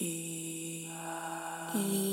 E. E.